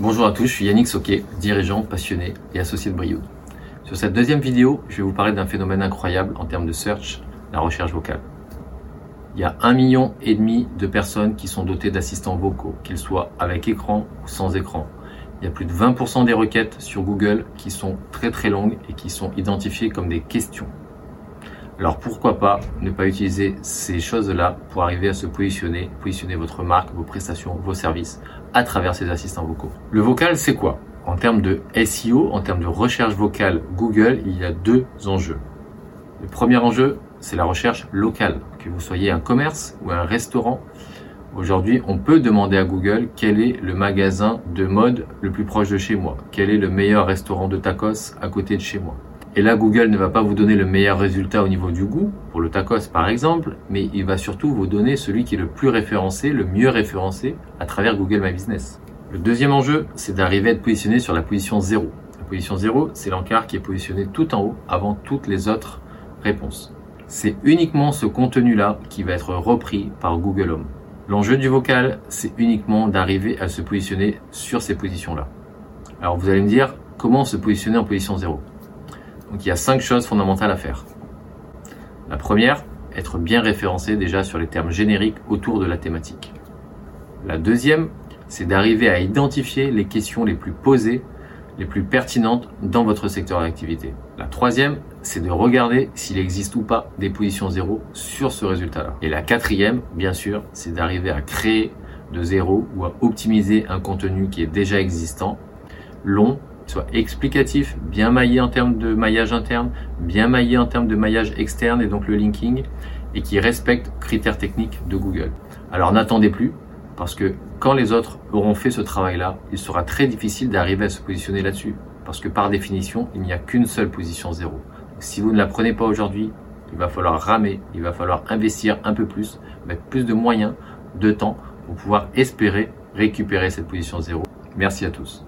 Bonjour à tous, je suis Yannick Soquet, dirigeant, passionné et associé de Brioude. Sur cette deuxième vidéo, je vais vous parler d'un phénomène incroyable en termes de search, la recherche vocale. Il y a un million et demi de personnes qui sont dotées d'assistants vocaux, qu'ils soient avec écran ou sans écran. Il y a plus de 20% des requêtes sur Google qui sont très très longues et qui sont identifiées comme des questions. Alors pourquoi pas ne pas utiliser ces choses-là pour arriver à se positionner, positionner votre marque, vos prestations, vos services à travers ces assistants vocaux? Le vocal, c'est quoi? En termes de SEO, en termes de recherche vocale Google, il y a deux enjeux. Le premier enjeu, c'est la recherche locale. Que vous soyez un commerce ou un restaurant, aujourd'hui, on peut demander à Google quel est le magasin de mode le plus proche de chez moi, quel est le meilleur restaurant de tacos à côté de chez moi. Et là, Google ne va pas vous donner le meilleur résultat au niveau du goût, pour le tacos par exemple, mais il va surtout vous donner celui qui est le plus référencé, le mieux référencé à travers Google My Business. Le deuxième enjeu, c'est d'arriver à être positionné sur la position 0. La position 0, c'est l'encart qui est positionné tout en haut avant toutes les autres réponses. C'est uniquement ce contenu-là qui va être repris par Google Home. L'enjeu du vocal, c'est uniquement d'arriver à se positionner sur ces positions-là. Alors vous allez me dire, comment se positionner en position 0 donc il y a cinq choses fondamentales à faire. La première, être bien référencé déjà sur les termes génériques autour de la thématique. La deuxième, c'est d'arriver à identifier les questions les plus posées, les plus pertinentes dans votre secteur d'activité. La troisième, c'est de regarder s'il existe ou pas des positions zéro sur ce résultat-là. Et la quatrième, bien sûr, c'est d'arriver à créer de zéro ou à optimiser un contenu qui est déjà existant, long soit explicatif, bien maillé en termes de maillage interne, bien maillé en termes de maillage externe et donc le linking, et qui respecte critères techniques de Google. Alors n'attendez plus, parce que quand les autres auront fait ce travail-là, il sera très difficile d'arriver à se positionner là-dessus, parce que par définition, il n'y a qu'une seule position zéro. si vous ne la prenez pas aujourd'hui, il va falloir ramer, il va falloir investir un peu plus, mettre plus de moyens, de temps, pour pouvoir espérer récupérer cette position zéro. Merci à tous.